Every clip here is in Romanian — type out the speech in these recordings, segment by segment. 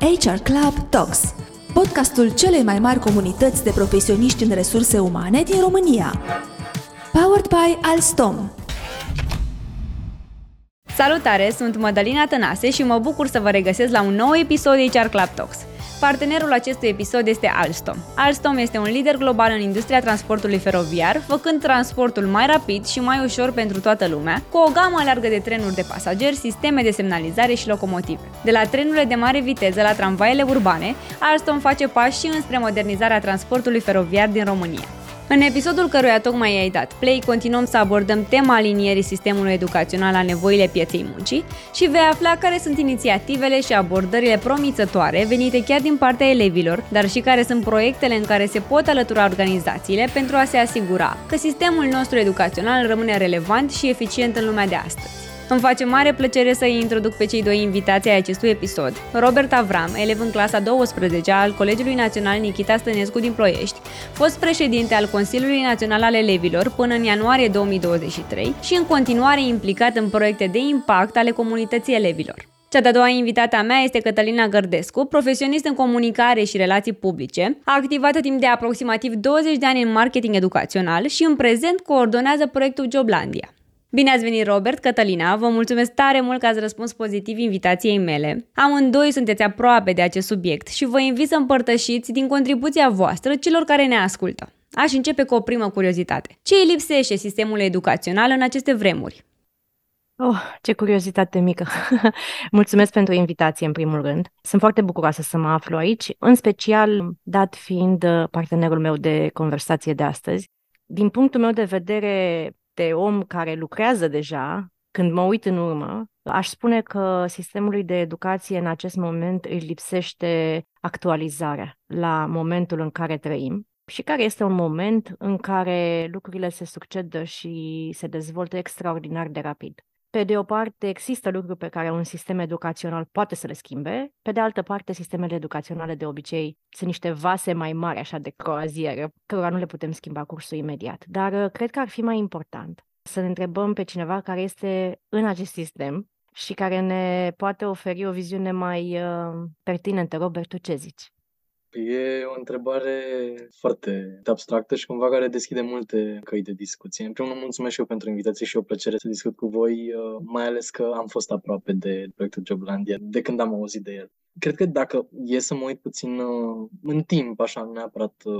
HR Club Talks, podcastul celei mai mari comunități de profesioniști în resurse umane din România. Powered by Alstom. Salutare, sunt Madalina Tănase și mă bucur să vă regăsesc la un nou episod HR Club Talks. Partenerul acestui episod este Alstom. Alstom este un lider global în industria transportului feroviar, făcând transportul mai rapid și mai ușor pentru toată lumea, cu o gamă largă de trenuri de pasageri, sisteme de semnalizare și locomotive. De la trenurile de mare viteză la tramvaiele urbane, Alstom face pași și înspre modernizarea transportului feroviar din România. În episodul căruia tocmai ai dat play, continuăm să abordăm tema alinierii sistemului educațional la nevoile pieței muncii și vei afla care sunt inițiativele și abordările promițătoare venite chiar din partea elevilor, dar și care sunt proiectele în care se pot alătura organizațiile pentru a se asigura că sistemul nostru educațional rămâne relevant și eficient în lumea de astăzi. Îmi face mare plăcere să îi introduc pe cei doi invitații ai acestui episod. Robert Avram, elev în clasa 12 al Colegiului Național Nikita Stănescu din Ploiești, fost președinte al Consiliului Național al Elevilor până în ianuarie 2023 și în continuare implicat în proiecte de impact ale comunității elevilor. Cea de-a doua invitată a mea este Cătălina Gărdescu, profesionist în comunicare și relații publice, a activat timp de aproximativ 20 de ani în marketing educațional și în prezent coordonează proiectul Joblandia. Bine ați venit, Robert, Cătălina, vă mulțumesc tare mult că ați răspuns pozitiv invitației mele. Amândoi sunteți aproape de acest subiect și vă invit să împărtășiți din contribuția voastră celor care ne ascultă. Aș începe cu o primă curiozitate. Ce îi lipsește sistemul educațional în aceste vremuri? Oh, ce curiozitate mică! Mulțumesc pentru invitație, în primul rând. Sunt foarte bucuroasă să mă aflu aici, în special dat fiind partenerul meu de conversație de astăzi. Din punctul meu de vedere, de om care lucrează deja, când mă uit în urmă, aș spune că sistemului de educație în acest moment îi lipsește actualizarea la momentul în care trăim și care este un moment în care lucrurile se succedă și se dezvoltă extraordinar de rapid. Pe de o parte, există lucruri pe care un sistem educațional poate să le schimbe, pe de altă parte, sistemele educaționale de obicei sunt niște vase mai mari, așa de croazieră, cărora nu le putem schimba cursul imediat. Dar uh, cred că ar fi mai important să ne întrebăm pe cineva care este în acest sistem și care ne poate oferi o viziune mai uh, pertinentă. Robert, tu ce zici? E o întrebare foarte abstractă și cumva care deschide multe căi de discuție. În primul rând, mulțumesc și eu pentru invitație și o plăcere să discut cu voi, uh, mai ales că am fost aproape de proiectul Joblandia de când am auzit de el. Cred că dacă e să mă uit puțin uh, în timp, așa, neapărat uh,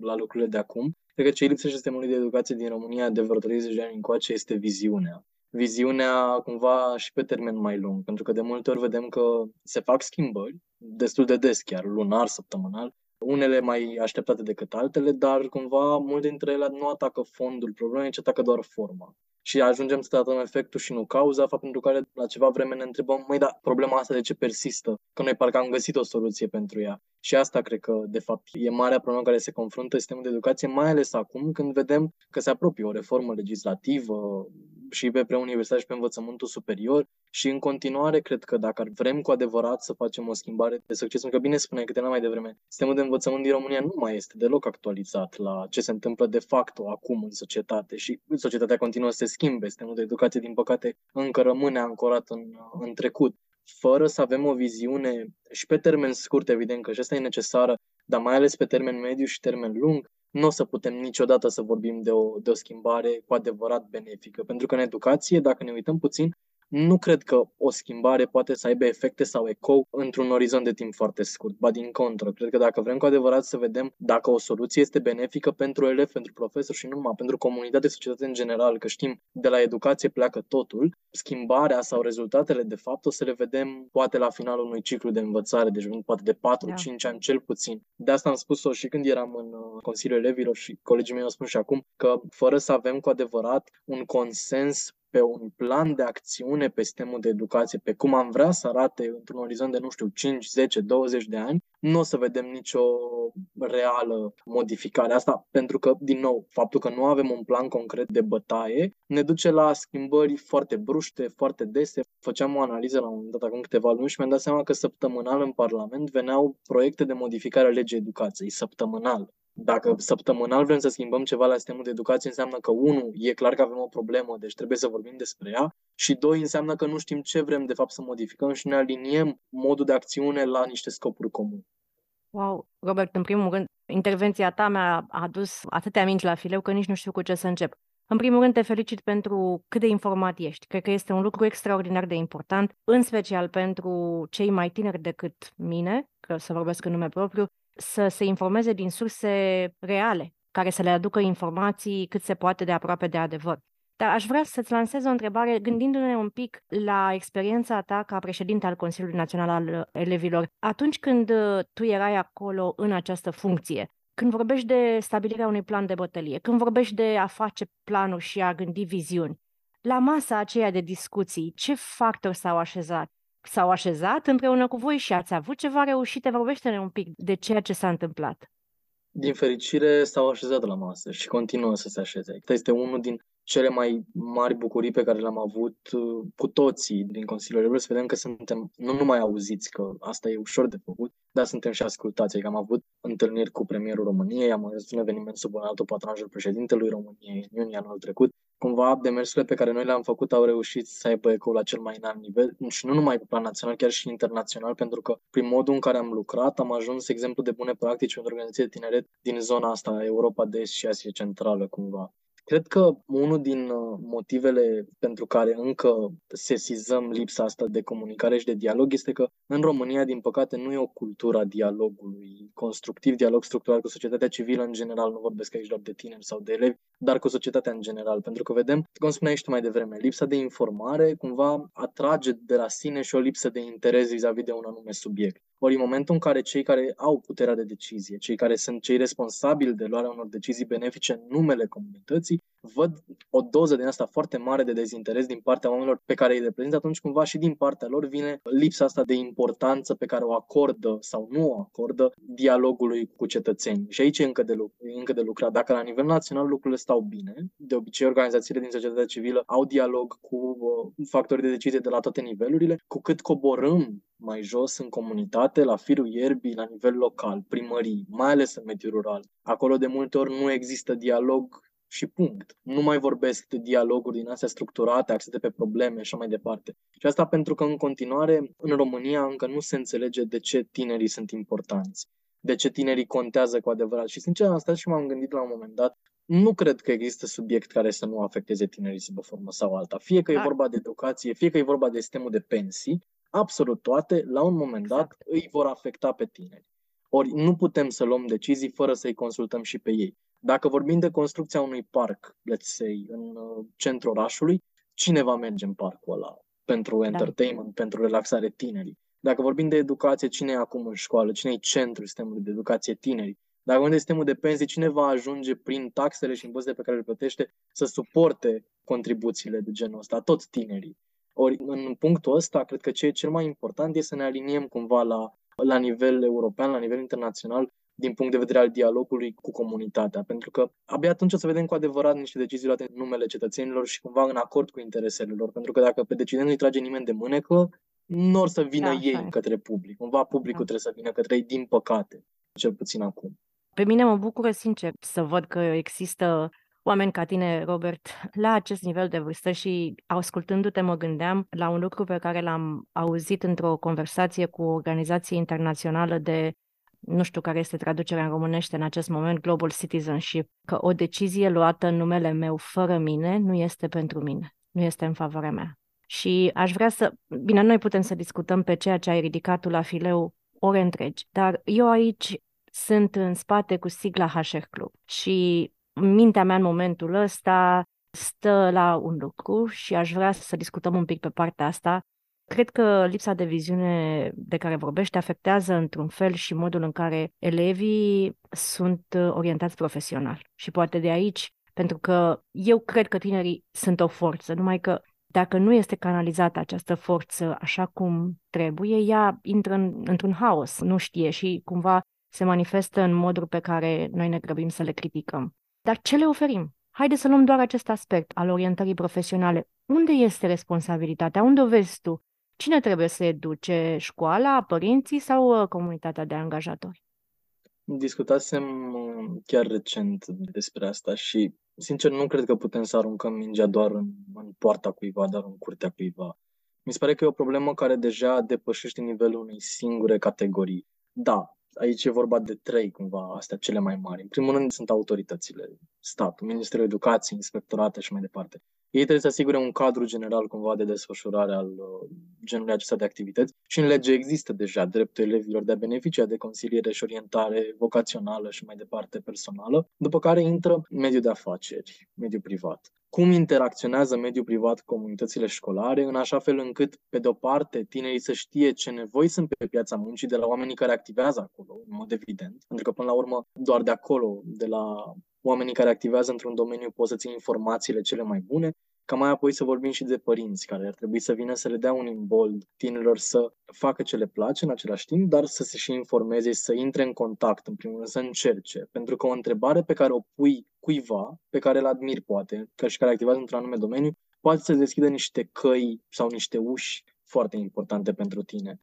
la lucrurile de acum, cred că ce lipsește sistemului de educație din România de vreo 30 de ani încoace este viziunea viziunea cumva și pe termen mai lung, pentru că de multe ori vedem că se fac schimbări, destul de des chiar, lunar, săptămânal, unele mai așteptate decât altele, dar cumva multe dintre ele nu atacă fondul problemei, ci atacă doar forma. Și ajungem să tratăm efectul și nu cauza, fapt pentru care la ceva vreme ne întrebăm, măi, da, problema asta de ce persistă? Că noi parcă am găsit o soluție pentru ea. Și asta cred că, de fapt, e marea problemă care se confruntă sistemul de educație, mai ales acum când vedem că se apropie o reformă legislativă, și pe preuniversitar și pe învățământul superior și în continuare cred că dacă vrem cu adevărat să facem o schimbare de succes, pentru că bine spuneai câteva mai devreme, sistemul de învățământ din România nu mai este deloc actualizat la ce se întâmplă de fapt acum în societate și societatea continuă să se schimbe. Sistemul de educație, din păcate, încă rămâne ancorat în, în trecut fără să avem o viziune și pe termen scurt, evident că și asta e necesară, dar mai ales pe termen mediu și termen lung, nu o să putem niciodată să vorbim de o, de o schimbare cu adevărat benefică. Pentru că în educație, dacă ne uităm puțin, nu cred că o schimbare poate să aibă efecte sau ecou într-un orizont de timp foarte scurt, ba din contră. Cred că dacă vrem cu adevărat să vedem dacă o soluție este benefică pentru elevi, pentru profesori și nu numai, pentru comunitate, societate în general, că știm de la educație pleacă totul, schimbarea sau rezultatele de fapt o să le vedem poate la finalul unui ciclu de învățare, deci poate de 4-5 da. ani cel puțin. De asta am spus-o și când eram în uh, Consiliul Elevilor și colegii mei au spus și acum că fără să avem cu adevărat un consens pe un plan de acțiune pe sistemul de educație, pe cum am vrea să arate într-un orizont de, nu știu, 5, 10, 20 de ani, nu o să vedem nicio reală modificare. Asta pentru că, din nou, faptul că nu avem un plan concret de bătaie ne duce la schimbări foarte bruște, foarte dese. Făceam o analiză la un moment dat acum câteva luni și mi-am dat seama că săptămânal în Parlament veneau proiecte de modificare a legii educației, săptămânal Dacă săptămânal vrem să schimbăm ceva la sistemul de educație, înseamnă că, unu, e clar că avem o problemă, deci trebuie să vorbim despre ea, și doi, înseamnă că nu știm ce vrem de fapt să modificăm și ne aliniem modul de acțiune la niște scopuri comune. Wow, Robert, în primul rând, intervenția ta mi-a adus atâtea minci la fileu că nici nu știu cu ce să încep. În primul rând, te felicit pentru cât de informat ești. Cred că este un lucru extraordinar de important, în special pentru cei mai tineri decât mine, că să vorbesc în nume propriu, să se informeze din surse reale, care să le aducă informații cât se poate de aproape de adevăr. Dar aș vrea să-ți lansez o întrebare gândindu-ne un pic la experiența ta ca președinte al Consiliului Național al Elevilor. Atunci când uh, tu erai acolo în această funcție, când vorbești de stabilirea unui plan de bătălie, când vorbești de a face planuri și a gândi viziuni, la masa aceea de discuții, ce factori s-au așezat? S-au așezat împreună cu voi și ați avut ceva reușite? Vorbește-ne un pic de ceea ce s-a întâmplat. Din fericire s-au așezat la masă și continuă să se așeze. Asta este unul din cele mai mari bucurii pe care le-am avut uh, cu toții din Consiliul Elevilor, să vedem că suntem nu numai auziți, că asta e ușor de făcut, dar suntem și ascultați. Adică am avut întâlniri cu premierul României, am avut un eveniment sub un altul patronajul președintelui României în iunie anul trecut. Cumva demersurile pe care noi le-am făcut au reușit să aibă ecou la cel mai înalt nivel și nu numai pe plan național, chiar și internațional, pentru că prin modul în care am lucrat am ajuns exemplu de bune practici pentru organizații de tineret din zona asta, Europa de Est și Asia Centrală, cumva. Cred că unul din uh, motivele pentru care încă sesizăm lipsa asta de comunicare și de dialog este că în România, din păcate, nu e o cultură a dialogului constructiv, dialog structural cu societatea civilă în general, nu vorbesc aici doar de tineri sau de elevi, dar cu societatea în general, pentru că vedem, cum spuneai și tu mai devreme, lipsa de informare cumva atrage de la sine și o lipsă de interes vis-a-vis de un anume subiect. Ori în momentul în care cei care au puterea de decizie, cei care sunt cei responsabili de luarea unor decizii benefice în numele comunității, văd o doză din asta foarte mare de dezinteres din partea oamenilor pe care îi reprezintă, atunci cumva și din partea lor vine lipsa asta de importanță pe care o acordă sau nu o acordă dialogului cu cetățenii. Și aici e încă de, lucru, e încă de lucrat. Dacă la nivel național lucrurile stau bine, de obicei organizațiile din societatea civilă au dialog cu uh, factorii de decizie de la toate nivelurile, cu cât coborâm mai jos în comunitate, la firul ierbii, la nivel local, primării, mai ales în mediul rural. Acolo de multe ori nu există dialog și punct. Nu mai vorbesc de dialoguri din astea structurate, axate pe probleme și așa mai departe. Și asta pentru că în continuare în România încă nu se înțelege de ce tinerii sunt importanți, de ce tinerii contează cu adevărat. Și sincer am stat și m-am gândit la un moment dat, nu cred că există subiect care să nu afecteze tinerii sub o formă sau alta. Fie că e da. vorba de educație, fie că e vorba de sistemul de pensii, absolut toate, la un moment dat, exact. îi vor afecta pe tineri. Ori nu putem să luăm decizii fără să-i consultăm și pe ei. Dacă vorbim de construcția unui parc, let's say, în uh, centrul orașului, cine va merge în parcul ăla pentru da. entertainment, da. pentru relaxare tinerii? Dacă vorbim de educație, cine e acum în școală? Cine e centrul sistemului de educație tinerii? Dacă vorbim de sistemul de pensii, cine va ajunge prin taxele și impozitele pe care le plătește să suporte contribuțiile de genul ăsta? Toți tinerii. Ori în punctul ăsta, cred că ce e cel mai important este să ne aliniem cumva la, la nivel european, la nivel internațional, din punct de vedere al dialogului cu comunitatea, pentru că abia atunci o să vedem cu adevărat niște decizii luate în numele cetățenilor și cumva în acord cu interesele lor, pentru că dacă pe decizii nu-i trage nimeni de mânecă, nu or să vină da, ei către public. Cumva publicul da. trebuie să vină către ei, din păcate, cel puțin acum. Pe mine mă bucură sincer să văd că există oameni ca tine, Robert, la acest nivel de vârstă și ascultându-te mă gândeam la un lucru pe care l-am auzit într-o conversație cu o organizație internațională de nu știu care este traducerea în românește în acest moment, Global Citizenship, că o decizie luată în numele meu fără mine nu este pentru mine, nu este în favoarea mea. Și aș vrea să, bine, noi putem să discutăm pe ceea ce ai ridicat la fileu ore întregi, dar eu aici sunt în spate cu sigla HR Club și mintea mea în momentul ăsta stă la un lucru și aș vrea să discutăm un pic pe partea asta. Cred că lipsa de viziune de care vorbește afectează într-un fel și modul în care elevii sunt orientați profesional. Și poate de aici, pentru că eu cred că tinerii sunt o forță, numai că dacă nu este canalizată această forță așa cum trebuie, ea intră în, într-un haos, nu știe și cumva se manifestă în modul pe care noi ne grăbim să le criticăm. Dar ce le oferim? Haideți să luăm doar acest aspect al orientării profesionale. Unde este responsabilitatea? Unde o vezi tu? Cine trebuie să educe? Școala, părinții sau uh, comunitatea de angajatori? Discutasem uh, chiar recent despre asta și, sincer, nu cred că putem să aruncăm mingea doar în, în poarta cuiva, doar în curtea cuiva. Mi se pare că e o problemă care deja depășește nivelul unei singure categorii. Da, aici e vorba de trei, cumva, astea cele mai mari. În primul rând sunt autoritățile, statul, Ministerul Educației, Inspectorate și mai departe. Ei trebuie să asigure un cadru general cumva de desfășurare al uh, genului acesta de activități și în lege există deja dreptul elevilor de a beneficia de consiliere și orientare vocațională și mai departe personală, după care intră mediul de afaceri, mediul privat. Cum interacționează mediul privat cu comunitățile școlare, în așa fel încât, pe de-o parte, tinerii să știe ce nevoi sunt pe piața muncii de la oamenii care activează acolo, în mod evident, pentru că, până la urmă, doar de acolo, de la oamenii care activează într-un domeniu pot să ții informațiile cele mai bune, ca mai apoi să vorbim și de părinți care ar trebui să vină să le dea un imbold tinerilor să facă ce le place în același timp, dar să se și informeze, să intre în contact, în primul rând, să încerce. Pentru că o întrebare pe care o pui cuiva, pe care îl admiri poate, că și care activează într-un anume domeniu, poate să deschidă niște căi sau niște uși foarte importante pentru tine.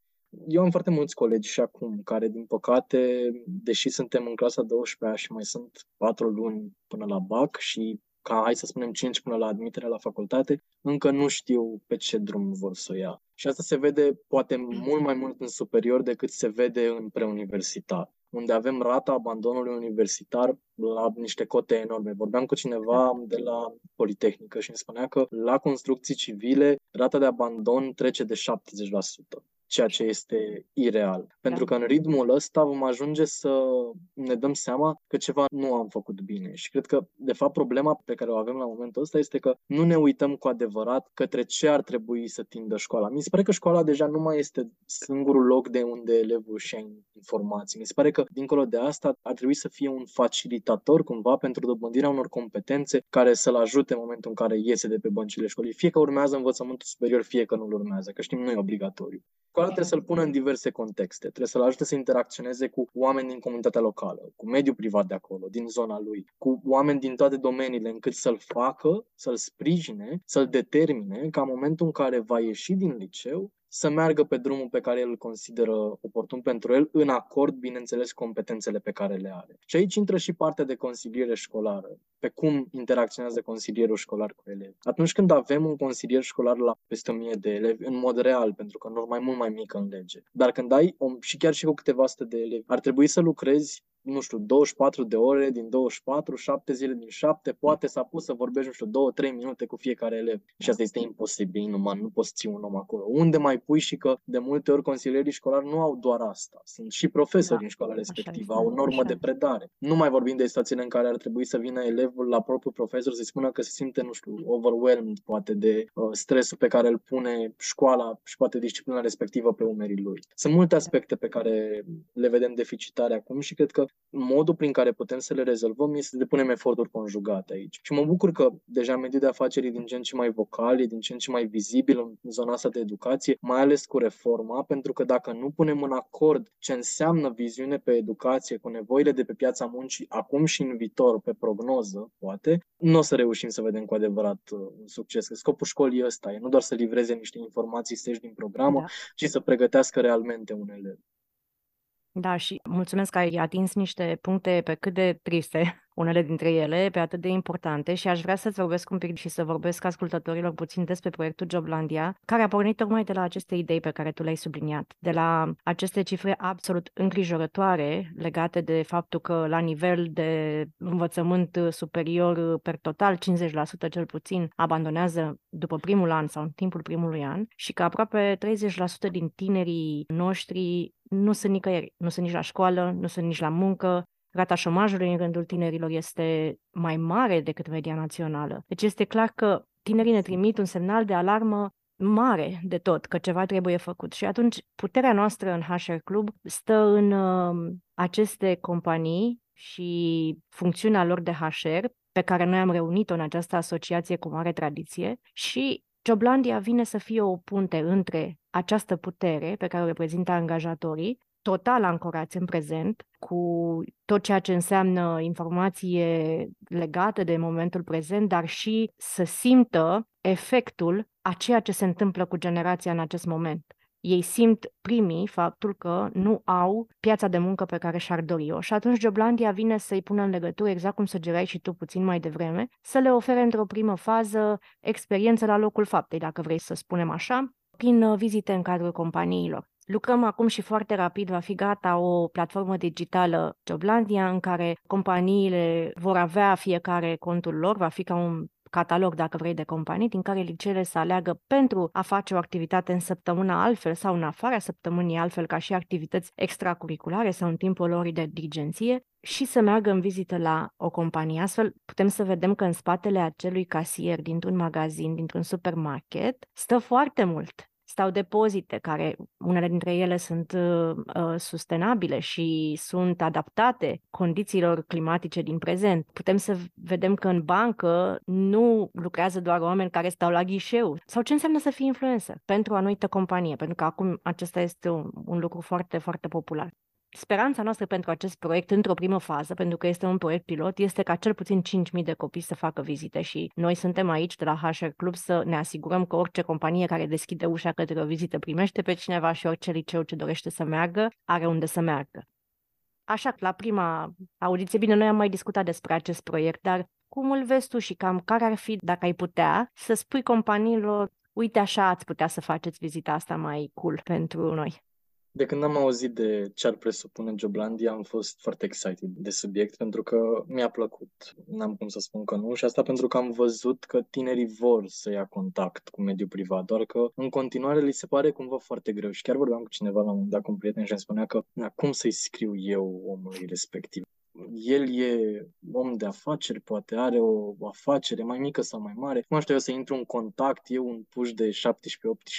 Eu am foarte mulți colegi și acum care, din păcate, deși suntem în clasa 12 și mai sunt 4 luni până la BAC și ca, hai să spunem, 5 până la admitere la facultate, încă nu știu pe ce drum vor să o ia. Și asta se vede poate mult mai mult în superior decât se vede în preuniversitar unde avem rata abandonului universitar la niște cote enorme. Vorbeam cu cineva de la Politehnică și îmi spunea că la construcții civile rata de abandon trece de 70% ceea ce este ireal. Pentru da. că în ritmul ăsta vom ajunge să ne dăm seama că ceva nu am făcut bine. Și cred că, de fapt, problema pe care o avem la momentul ăsta este că nu ne uităm cu adevărat către ce ar trebui să tindă școala. Mi se pare că școala deja nu mai este singurul loc de unde elevul își ia informații. Mi se pare că, dincolo de asta, ar trebui să fie un facilitator, cumva, pentru dobândirea unor competențe care să-l ajute în momentul în care iese de pe băncile școlii. Fie că urmează învățământul superior, fie că nu-l urmează, că știm, nu e obligatoriu. Școala trebuie să-l pună în diverse contexte, trebuie să-l ajute să interacționeze cu oameni din comunitatea locală, cu mediul privat de acolo, din zona lui, cu oameni din toate domeniile, încât să-l facă, să-l sprijine, să-l determine ca în momentul în care va ieși din liceu să meargă pe drumul pe care el îl consideră oportun pentru el, în acord, bineînțeles, competențele pe care le are. Și aici intră și partea de consiliere școlară, pe cum interacționează consilierul școlar cu elevi. Atunci când avem un consilier școlar la peste 1000 de elevi, în mod real, pentru că normal mult mai mică în lege, dar când ai, și chiar și cu câteva sute de elevi, ar trebui să lucrezi nu știu, 24 de ore din 24, 7 zile din 7, poate s-a pus să vorbești, nu știu, 2-3 minute cu fiecare elev. Și asta este imposibil, inuman, nu poți ții un om acolo. Unde mai pui și că de multe ori consilierii școlari nu au doar asta. Sunt și profesori da, în școala respectivă, au o normă de predare. Nu mai vorbim de situațiile în care ar trebui să vină elevul la propriul profesor să-i spună că se simte, nu știu, overwhelmed, poate de uh, stresul pe care îl pune școala și poate disciplina respectivă pe umerii lui. Sunt multe aspecte pe care le vedem deficitare acum și cred că modul prin care putem să le rezolvăm este să depunem eforturi conjugate aici. Și mă bucur că deja mediul de afaceri e din ce în ce mai vocal, e din ce în ce mai vizibil în zona asta de educație, mai ales cu reforma, pentru că dacă nu punem în acord ce înseamnă viziune pe educație cu nevoile de pe piața muncii acum și în viitor, pe prognoză, poate, nu o să reușim să vedem cu adevărat uh, un succes. Scopul școlii ăsta e nu doar să livreze niște informații stești din programă, da. ci să pregătească realmente un elev. Da, și mulțumesc că ai atins niște puncte pe cât de triste unele dintre ele pe atât de importante și aș vrea să-ți vorbesc un pic și să vorbesc ascultătorilor puțin despre proiectul Joblandia, care a pornit tocmai de la aceste idei pe care tu le-ai subliniat, de la aceste cifre absolut îngrijorătoare legate de faptul că la nivel de învățământ superior per total, 50% cel puțin abandonează după primul an sau în timpul primului an și că aproape 30% din tinerii noștri nu sunt nicăieri, nu sunt nici la școală, nu sunt nici la muncă, Rata șomajului în rândul tinerilor este mai mare decât media națională. Deci este clar că tinerii ne trimit un semnal de alarmă mare de tot, că ceva trebuie făcut. Și atunci puterea noastră în HR Club stă în uh, aceste companii și funcțiunea lor de HR, pe care noi am reunit-o în această asociație cu mare tradiție și Joblandia vine să fie o punte între această putere pe care o reprezintă angajatorii total ancorați în prezent, cu tot ceea ce înseamnă informație legată de momentul prezent, dar și să simtă efectul a ceea ce se întâmplă cu generația în acest moment. ei simt primii faptul că nu au piața de muncă pe care și-ar dori-o și atunci Joblandia vine să-i pună în legătură, exact cum sugerai și tu puțin mai devreme, să le ofere într-o primă fază experiență la locul faptei, dacă vrei să spunem așa, prin uh, vizite în cadrul companiilor. Lucrăm acum și foarte rapid, va fi gata o platformă digitală Joblandia în care companiile vor avea fiecare contul lor, va fi ca un catalog, dacă vrei, de companii, din care liceele să aleagă pentru a face o activitate în săptămâna altfel sau în afara săptămânii altfel, ca și activități extracurriculare sau în timpul lor de dirigenție și să meargă în vizită la o companie. Astfel putem să vedem că în spatele acelui casier dintr-un magazin, dintr-un supermarket, stă foarte mult stau depozite, care unele dintre ele sunt uh, uh, sustenabile și sunt adaptate condițiilor climatice din prezent. Putem să vedem că în bancă nu lucrează doar oameni care stau la ghișeu. Sau ce înseamnă să fii influencer pentru o anumită companie, pentru că acum acesta este un, un lucru foarte, foarte popular. Speranța noastră pentru acest proiect, într-o primă fază, pentru că este un proiect pilot, este ca cel puțin 5.000 de copii să facă vizite și noi suntem aici de la HR Club să ne asigurăm că orice companie care deschide ușa către o vizită primește pe cineva și orice liceu ce dorește să meargă are unde să meargă. Așa, la prima audiție, bine, noi am mai discutat despre acest proiect, dar cum îl vezi tu și cam care ar fi, dacă ai putea, să spui companiilor, uite așa ați putea să faceți vizita asta mai cool pentru noi? De când am auzit de ce ar presupune Joblandia, am fost foarte excited de subiect pentru că mi-a plăcut. N-am cum să spun că nu și asta pentru că am văzut că tinerii vor să ia contact cu mediul privat, doar că în continuare li se pare cumva foarte greu. Și chiar vorbeam cu cineva la un moment dat, cu un prieten și îmi spunea că cum să-i scriu eu omului respectiv el e om de afaceri, poate are o afacere mai mică sau mai mare. Cum știu eu să intru în contact, eu un puș de 17-18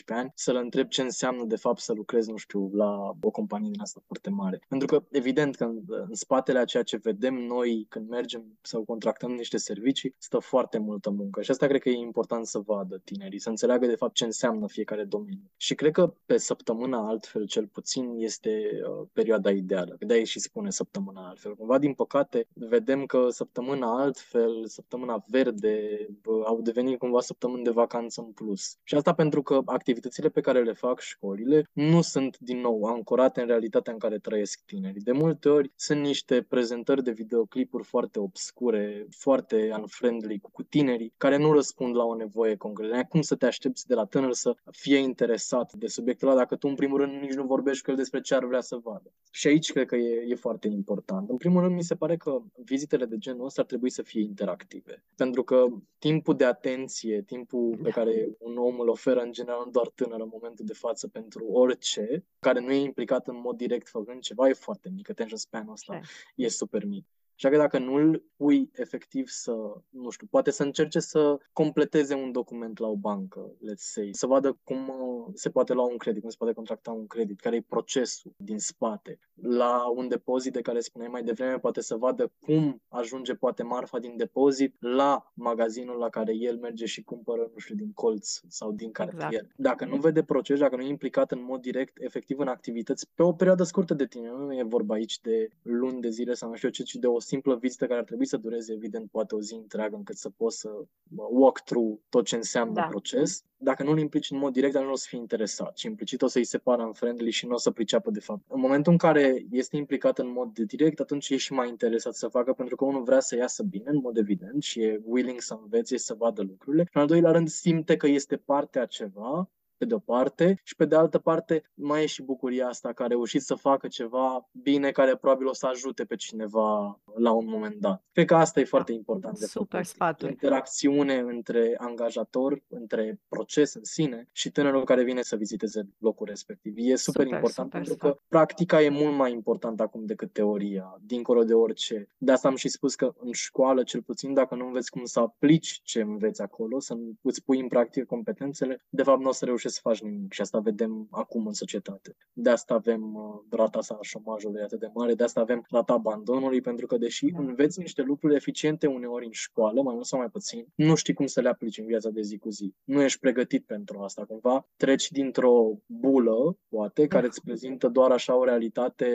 ani, să-l întreb ce înseamnă de fapt să lucrez, nu știu, la o companie din asta foarte mare. Pentru că, evident, că în, în spatele a ceea ce vedem noi când mergem sau contractăm niște servicii, stă foarte multă muncă. Și asta cred că e important să vadă tinerii, să înțeleagă de fapt ce înseamnă fiecare domeniu. Și cred că pe săptămâna altfel, cel puțin, este uh, perioada ideală. De-aia și spune săptămâna altfel. Cumva, din păcate, vedem că săptămâna altfel, săptămâna verde, au devenit cumva săptămâni de vacanță în plus. Și asta pentru că activitățile pe care le fac școlile nu sunt, din nou, ancorate în realitatea în care trăiesc tinerii. De multe ori sunt niște prezentări de videoclipuri foarte obscure, foarte unfriendly cu tinerii, care nu răspund la o nevoie concretă. Cum să te aștepți de la tânăr să fie interesat de subiectul ăla dacă tu, în primul rând, nici nu vorbești cu el despre ce ar vrea să vadă. Și aici cred că e, e foarte important. În primul rând, mi se pare că vizitele de genul ăsta ar trebui să fie interactive. Pentru că timpul de atenție, timpul pe care un om îl oferă în general, nu doar tânăr în momentul de față pentru orice, care nu e implicat în mod direct făcând ceva, e foarte mic. Attention span-ul ăsta e super mic. Așa că dacă nu îl pui efectiv să, nu știu, poate să încerce să completeze un document la o bancă, let's say, să vadă cum uh, se poate lua un credit, cum se poate contracta un credit, care e procesul din spate. La un depozit de care spuneai mai devreme, poate să vadă cum ajunge poate marfa din depozit la magazinul la care el merge și cumpără, nu știu, din colț sau din cartier. Exact. Dacă nu vede proces, dacă nu e implicat în mod direct, efectiv în activități, pe o perioadă scurtă de timp, nu e vorba aici de luni de zile sau nu știu ce, ci de o simplă vizită care ar trebui să dureze, evident, poate o zi întreagă încât să poți să walk through tot ce înseamnă da. proces. Dacă nu-l implici în mod direct, nu o să fie interesat, ci implicit o să-i separă în friendly și nu o să priceapă de fapt. În momentul în care este implicat în mod direct, atunci e și mai interesat să facă, pentru că unul vrea să iasă bine, în mod evident, și e willing să învețe, să vadă lucrurile. În al doilea rând, simte că este parte a ceva pe de-o parte, și pe de altă parte mai e și bucuria asta că a reușit să facă ceva bine care probabil o să ajute pe cineva la un moment dat. Cred că asta e foarte important. De Super sfatul. Interacțiune între angajator, între proces în sine și tânărul care vine să viziteze locul respectiv. E super, super important super pentru sfat. că practica e mult mai importantă acum decât teoria, dincolo de orice. De asta am și spus că în școală, cel puțin, dacă nu înveți cum să aplici ce înveți acolo, să îți pui în practică competențele, de fapt nu o să reușești să faci nimic și asta vedem acum în societate. De asta avem uh, rata sa a șomajului atât de mare, de asta avem rata abandonului, pentru că deși deși da. înveți niște lucruri eficiente uneori în școală, mai mult sau mai puțin, nu știi cum să le aplici în viața de zi cu zi. Nu ești pregătit pentru asta. Cumva treci dintr-o bulă, poate, care îți prezintă doar așa o realitate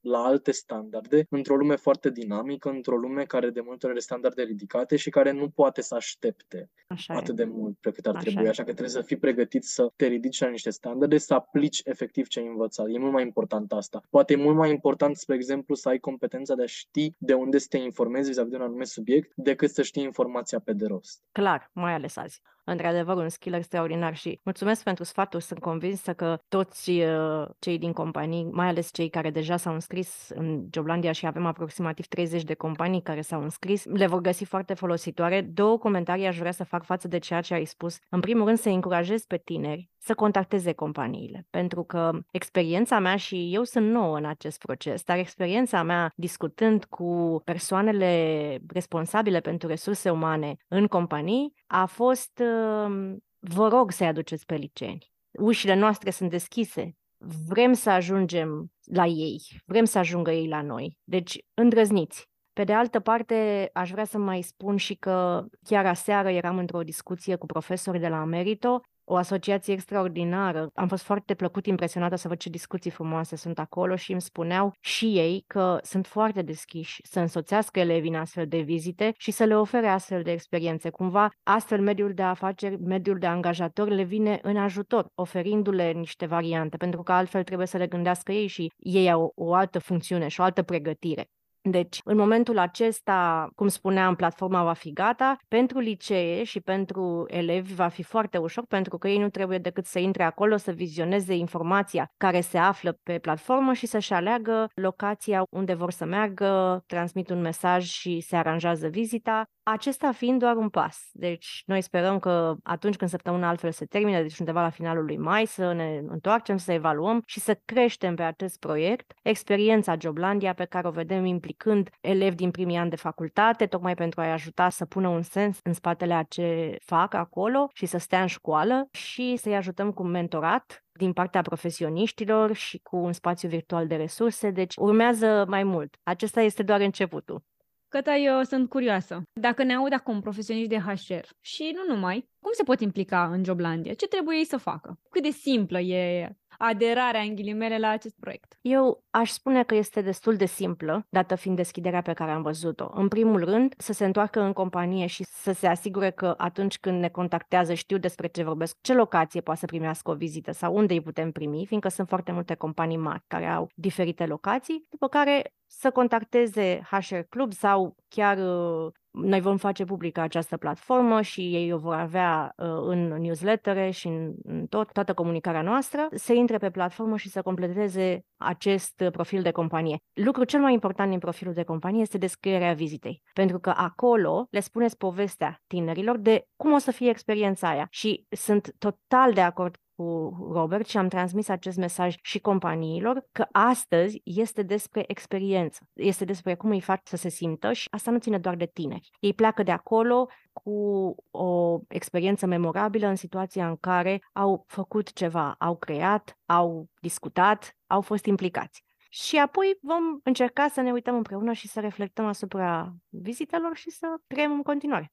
la alte standarde, într-o lume foarte dinamică, într-o lume care de multe ori are standarde ridicate și care nu poate să aștepte așa atât e. de mult pe cât ar așa trebui. Așa că trebuie să fii pregătit să te ridici la niște standarde, să aplici efectiv ce ai învățat. E mult mai important asta. Poate e mult mai important, spre exemplu, să ai competența de a ști de unde să te informezi vis-a-vis de un anume subiect, decât să știi informația pe de rost. Clar, mai ales azi într-adevăr un skill extraordinar și mulțumesc pentru sfatul. Sunt convinsă că toți uh, cei din companii, mai ales cei care deja s-au înscris în Joblandia și avem aproximativ 30 de companii care s-au înscris, le vor găsi foarte folositoare. Două comentarii aș vrea să fac față de ceea ce ai spus. În primul rând să încurajez pe tineri să contacteze companiile, pentru că experiența mea și eu sunt nouă în acest proces, dar experiența mea discutând cu persoanele responsabile pentru resurse umane în companii a fost uh, vă rog să-i aduceți pe licenii. Ușile noastre sunt deschise, vrem să ajungem la ei, vrem să ajungă ei la noi. Deci, îndrăzniți. Pe de altă parte, aș vrea să mai spun și că chiar aseară eram într-o discuție cu profesori de la Amerito o asociație extraordinară. Am fost foarte plăcut impresionată să văd ce discuții frumoase sunt acolo și îmi spuneau și ei că sunt foarte deschiși să însoțească elevii în astfel de vizite și să le ofere astfel de experiențe. Cumva, astfel mediul de afaceri, mediul de angajatori le vine în ajutor, oferindu-le niște variante, pentru că altfel trebuie să le gândească ei și ei au o altă funcțiune și o altă pregătire. Deci, în momentul acesta, cum spuneam, platforma va fi gata. Pentru licee și pentru elevi va fi foarte ușor, pentru că ei nu trebuie decât să intre acolo, să vizioneze informația care se află pe platformă și să-și aleagă locația unde vor să meargă, transmit un mesaj și se aranjează vizita. Acesta fiind doar un pas. Deci, noi sperăm că atunci când săptămâna altfel se termine, deci undeva la finalul lui mai, să ne întoarcem, să evaluăm și să creștem pe acest proiect experiența Joblandia pe care o vedem implicată implicând elevi din primii ani de facultate, tocmai pentru a-i ajuta să pună un sens în spatele a ce fac acolo și să stea în școală și să-i ajutăm cu mentorat din partea profesioniștilor și cu un spațiu virtual de resurse, deci urmează mai mult. Acesta este doar începutul. Căta, eu sunt curioasă. Dacă ne aud acum profesioniști de HR și nu numai, cum se pot implica în Joblandia? Ce trebuie ei să facă? Cât de simplă e aderarea, în ghilimele, la acest proiect? Eu aș spune că este destul de simplă, dată fiind deschiderea pe care am văzut-o. În primul rând, să se întoarcă în companie și să se asigure că atunci când ne contactează știu despre ce vorbesc, ce locație poate să primească o vizită sau unde îi putem primi, fiindcă sunt foarte multe companii mari care au diferite locații, după care să contacteze HR Club sau chiar uh, noi vom face publică această platformă și ei o vor avea uh, în newslettere și în, în tot, toată comunicarea noastră, să intre pe platformă și să completeze acest profil de companie. Lucrul cel mai important din profilul de companie este descrierea vizitei, pentru că acolo le spuneți povestea tinerilor de cum o să fie experiența aia și sunt total de acord cu Robert și am transmis acest mesaj și companiilor că astăzi este despre experiență, este despre cum îi faci să se simtă și asta nu ține doar de tineri. Ei pleacă de acolo cu o experiență memorabilă în situația în care au făcut ceva, au creat, au discutat, au fost implicați. Și apoi vom încerca să ne uităm împreună și să reflectăm asupra vizitelor și să creăm în continuare.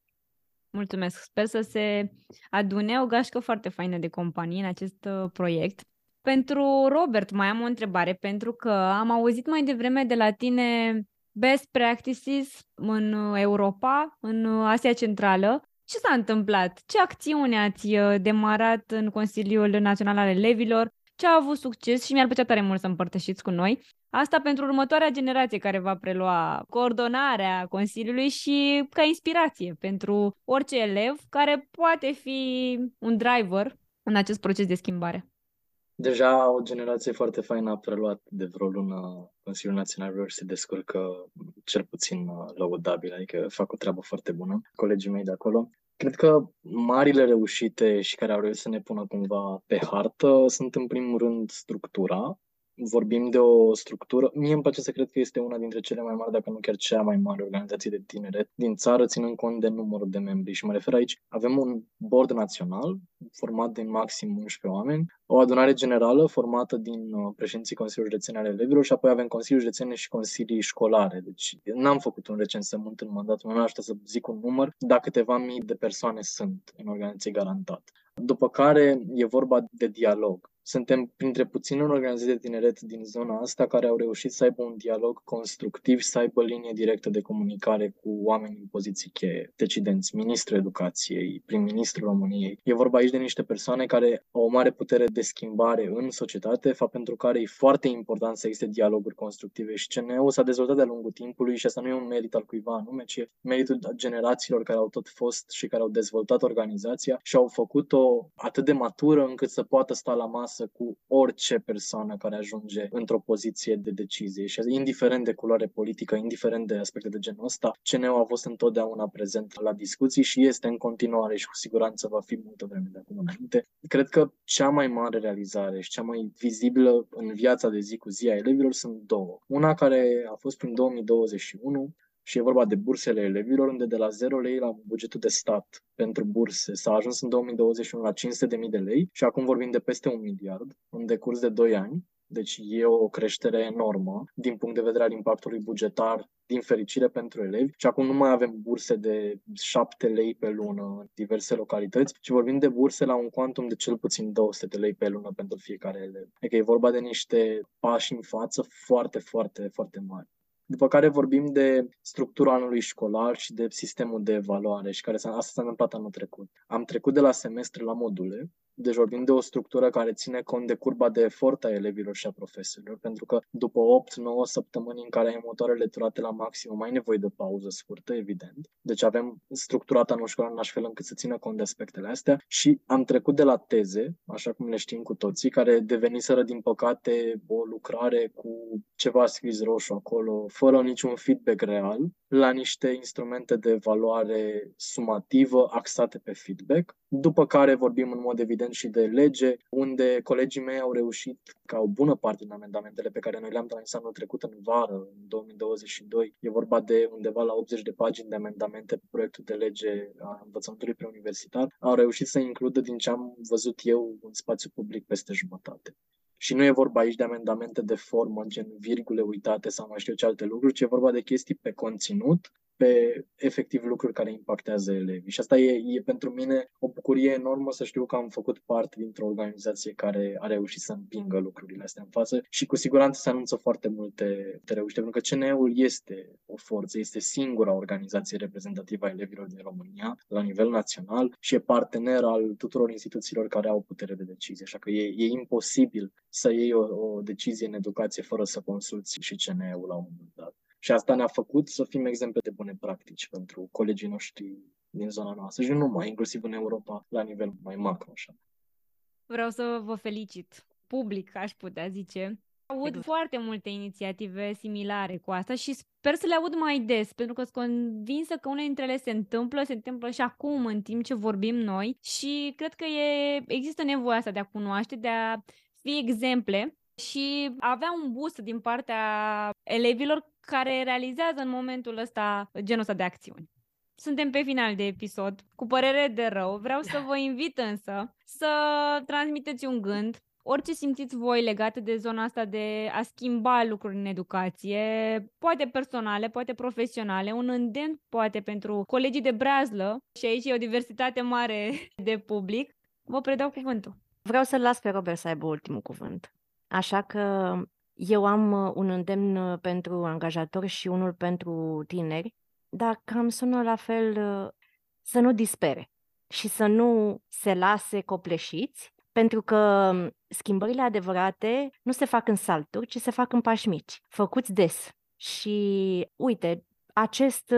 Mulțumesc! Sper să se adune o gașcă foarte faină de companie în acest uh, proiect. Pentru Robert mai am o întrebare, pentru că am auzit mai devreme de la tine best practices în uh, Europa, în uh, Asia Centrală. Ce s-a întâmplat? Ce acțiune ați demarat în Consiliul Național al Elevilor? Ce a avut succes și mi-ar plăcea tare mult să împărtășiți cu noi. Asta pentru următoarea generație care va prelua coordonarea Consiliului și ca inspirație pentru orice elev care poate fi un driver în acest proces de schimbare. Deja o generație foarte faină a preluat de vreo lună Consiliul Național și se descurcă cel puțin laudabil, adică fac o treabă foarte bună. Colegii mei de acolo Cred că marile reușite și care au reușit să ne pună cumva pe hartă sunt în primul rând structura, vorbim de o structură, mie îmi place să cred că este una dintre cele mai mari, dacă nu chiar cea mai mare organizație de tineret din țară, ținând cont de numărul de membri. Și mă refer aici, avem un board național format din maxim 11 oameni, o adunare generală formată din uh, președinții Consiliului Județene ale elevilor și apoi avem Consiliul Județene și Consilii Școlare. Deci n-am făcut un recensământ în mandatul meu, așa să zic un număr, dar câteva mii de persoane sunt în organizație garantat. După care e vorba de dialog. Suntem printre puține organizații de tineret din zona asta care au reușit să aibă un dialog constructiv și să aibă linie directă de comunicare cu oameni în poziții cheie, decidenți, ministrul educației, prim-ministrul României. E vorba aici de niște persoane care au o mare putere de schimbare în societate, fapt pentru care e foarte important să existe dialoguri constructive și CNU s-a dezvoltat de-a lungul timpului și asta nu e un merit al cuiva anume, ci e meritul generațiilor care au tot fost și care au dezvoltat organizația și au făcut-o atât de matură încât să poată sta la masă acasă cu orice persoană care ajunge într-o poziție de decizie și indiferent de culoare politică, indiferent de aspecte de genul ăsta, CNU a fost întotdeauna prezent la discuții și este în continuare și cu siguranță va fi multă vreme de acum înainte. Cred că cea mai mare realizare și cea mai vizibilă în viața de zi cu zi a elevilor sunt două. Una care a fost prin 2021, și e vorba de bursele elevilor, unde de la 0 lei la bugetul de stat pentru burse s-a ajuns în 2021 la 500.000 de lei și acum vorbim de peste un miliard în decurs de 2 ani. Deci e o creștere enormă din punct de vedere al impactului bugetar, din fericire pentru elevi. Și acum nu mai avem burse de 7 lei pe lună în diverse localități, ci vorbim de burse la un quantum de cel puțin 200 de lei pe lună pentru fiecare elev. Adică e vorba de niște pași în față foarte, foarte, foarte mari. După care vorbim de structura anului școlar și de sistemul de evaluare și care s-a, asta s-a întâmplat anul trecut. Am trecut de la semestre la module deci vorbim de o structură care ține cont de curba de efort a elevilor și a profesorilor, pentru că după 8-9 săptămâni în care ai motoarele turate la maximum, ai nevoie de o pauză scurtă, evident. Deci avem structurat anul școlar în așa fel încât să țină cont de aspectele astea și am trecut de la teze, așa cum le știm cu toții, care deveniseră, din păcate, o lucrare cu ceva scris roșu acolo, fără niciun feedback real, la niște instrumente de evaluare sumativă axate pe feedback, după care vorbim în mod evident și de lege, unde colegii mei au reușit ca o bună parte din amendamentele pe care noi le-am transmis anul trecut în vară, în 2022, e vorba de undeva la 80 de pagini de amendamente pe proiectul de lege a învățământului preuniversitar, au reușit să includă din ce am văzut eu în spațiu public peste jumătate. Și nu e vorba aici de amendamente de formă, gen virgule uitate sau mai știu ce alte lucruri, ci e vorba de chestii pe conținut pe efectiv lucruri care impactează elevii. Și asta e, e pentru mine o bucurie enormă să știu că am făcut parte dintr-o organizație care a reușit să împingă lucrurile astea în față și cu siguranță se anunță foarte multe de reușite, pentru că CNE-ul este o forță, este singura organizație reprezentativă a elevilor din România la nivel național și e partener al tuturor instituțiilor care au putere de decizie. Așa că e, e imposibil să iei o, o decizie în educație fără să consulți și CNE-ul la un moment dat. Și asta ne-a făcut să fim exemple de bune practici pentru colegii noștri din zona noastră și nu numai, inclusiv în Europa, la nivel mai macro. Așa. Vreau să vă felicit public, aș putea zice. Aud exact. foarte multe inițiative similare cu asta și sper să le aud mai des, pentru că sunt convinsă că unele dintre ele se întâmplă, se întâmplă și acum, în timp ce vorbim noi și cred că e, există nevoia asta de a cunoaște, de a fi exemple și avea un boost din partea elevilor care realizează în momentul ăsta genul ăsta de acțiuni. Suntem pe final de episod, cu părere de rău. Vreau să vă invit însă să transmiteți un gând, orice simțiți voi legate de zona asta de a schimba lucruri în educație, poate personale, poate profesionale, un îndemn poate pentru colegii de brazlă și aici e o diversitate mare de public. Vă predau cuvântul. Vreau să-l las pe Robert să aibă ultimul cuvânt. Așa că eu am uh, un îndemn uh, pentru angajatori și unul pentru tineri, dar cam sună la fel uh, să nu dispere și să nu se lase copleșiți, pentru că um, schimbările adevărate nu se fac în salturi, ci se fac în pași mici, făcuți des. Și uite, acest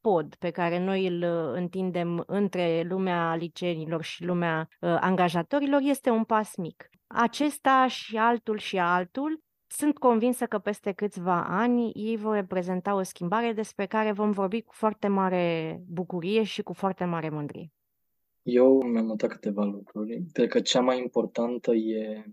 pod pe care noi îl întindem între lumea liceenilor și lumea angajatorilor este un pas mic. Acesta și altul și altul sunt convinsă că peste câțiva ani ei vor reprezenta o schimbare despre care vom vorbi cu foarte mare bucurie și cu foarte mare mândrie. Eu mi-am notat câteva lucruri. Cred că cea mai importantă e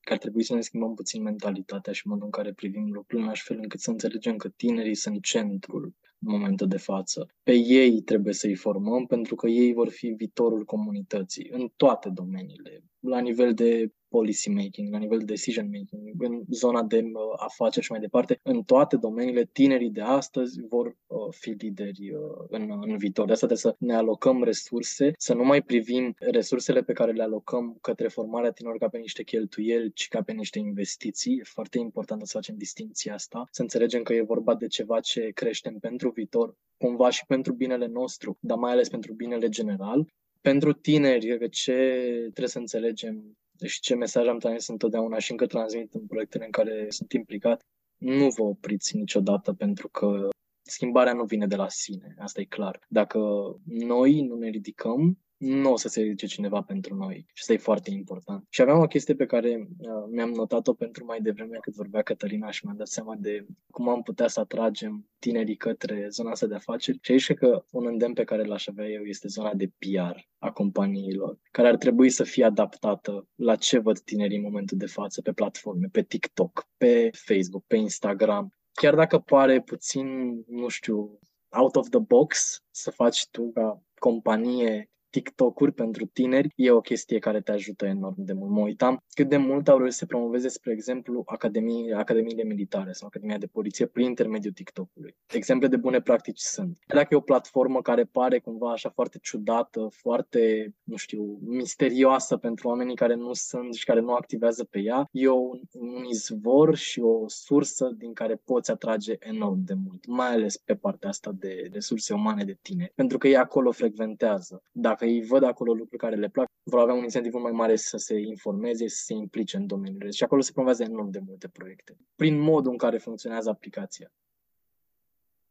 că ar trebui să ne schimbăm puțin mentalitatea și modul în care privim lucrurile, în așa fel încât să înțelegem că tinerii sunt centrul în momentul de față. Pe ei trebuie să-i formăm pentru că ei vor fi viitorul comunității în toate domeniile, la nivel de policy making, la nivel de decision making, în zona de uh, afaceri și mai departe, în toate domeniile, tinerii de astăzi vor uh, fi lideri uh, în, în viitor. De asta trebuie să ne alocăm resurse, să nu mai privim resursele pe care le alocăm către formarea tinerilor ca pe niște cheltuieli, ci ca pe niște investiții. E foarte important să facem distinția asta, să înțelegem că e vorba de ceva ce creștem pentru viitor, cumva și pentru binele nostru, dar mai ales pentru binele general. Pentru tineri, ce trebuie să înțelegem deci ce mesaj am transmis întotdeauna și încă transmit în proiectele în care sunt implicat, nu vă opriți niciodată pentru că schimbarea nu vine de la sine, asta e clar. Dacă noi nu ne ridicăm, nu o să se ridice cineva pentru noi. Și asta e foarte important. Și aveam o chestie pe care uh, mi-am notat-o pentru mai devreme cât vorbea Cătălina și mi-am dat seama de cum am putea să atragem tinerii către zona asta de afaceri. Și aici că un îndemn pe care l-aș avea eu este zona de PR a companiilor, care ar trebui să fie adaptată la ce văd tinerii în momentul de față pe platforme, pe TikTok, pe Facebook, pe Instagram. Chiar dacă pare puțin, nu știu, out of the box să faci tu ca companie TikTok-uri pentru tineri e o chestie care te ajută enorm de mult. Mă uitam cât de mult au reușit să promoveze, spre exemplu, academii, academiile militare sau Academia de Poliție prin intermediul TikTok-ului. Exemple de bune practici sunt. Dacă e o platformă care pare cumva așa foarte ciudată, foarte, nu știu, misterioasă pentru oamenii care nu sunt și care nu activează pe ea, e un, un izvor și o sursă din care poți atrage enorm de mult, mai ales pe partea asta de resurse umane de tine, pentru că ei acolo frecventează. Dacă ei văd acolo lucruri care le plac, vor avea un incentiv mai mare să se informeze, să se implice în domeniul Și acolo se promovează enorm de multe proiecte, prin modul în care funcționează aplicația.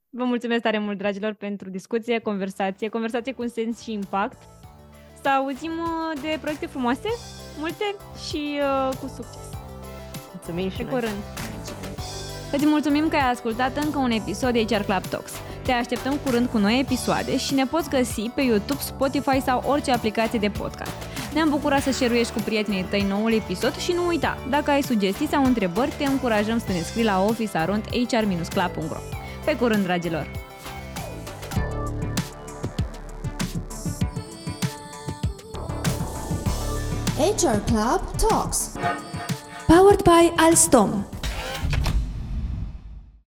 Vă mulțumesc tare mult, dragilor, pentru discuție, conversație, conversație cu sens și impact. Să auzim uh, de proiecte frumoase, multe și uh, cu succes. Mulțumim și Pe curând! Îți mulțumim că ai ascultat încă un episod de HR Club Talks. Te așteptăm curând cu noi episoade și ne poți găsi pe YouTube, Spotify sau orice aplicație de podcast. Ne-am bucurat să share cu prietenii tăi noul episod și nu uita, dacă ai sugestii sau întrebări, te încurajăm să ne scrii la office.hr-club.ro Pe curând, dragilor! HR Club Talks Powered by Alstom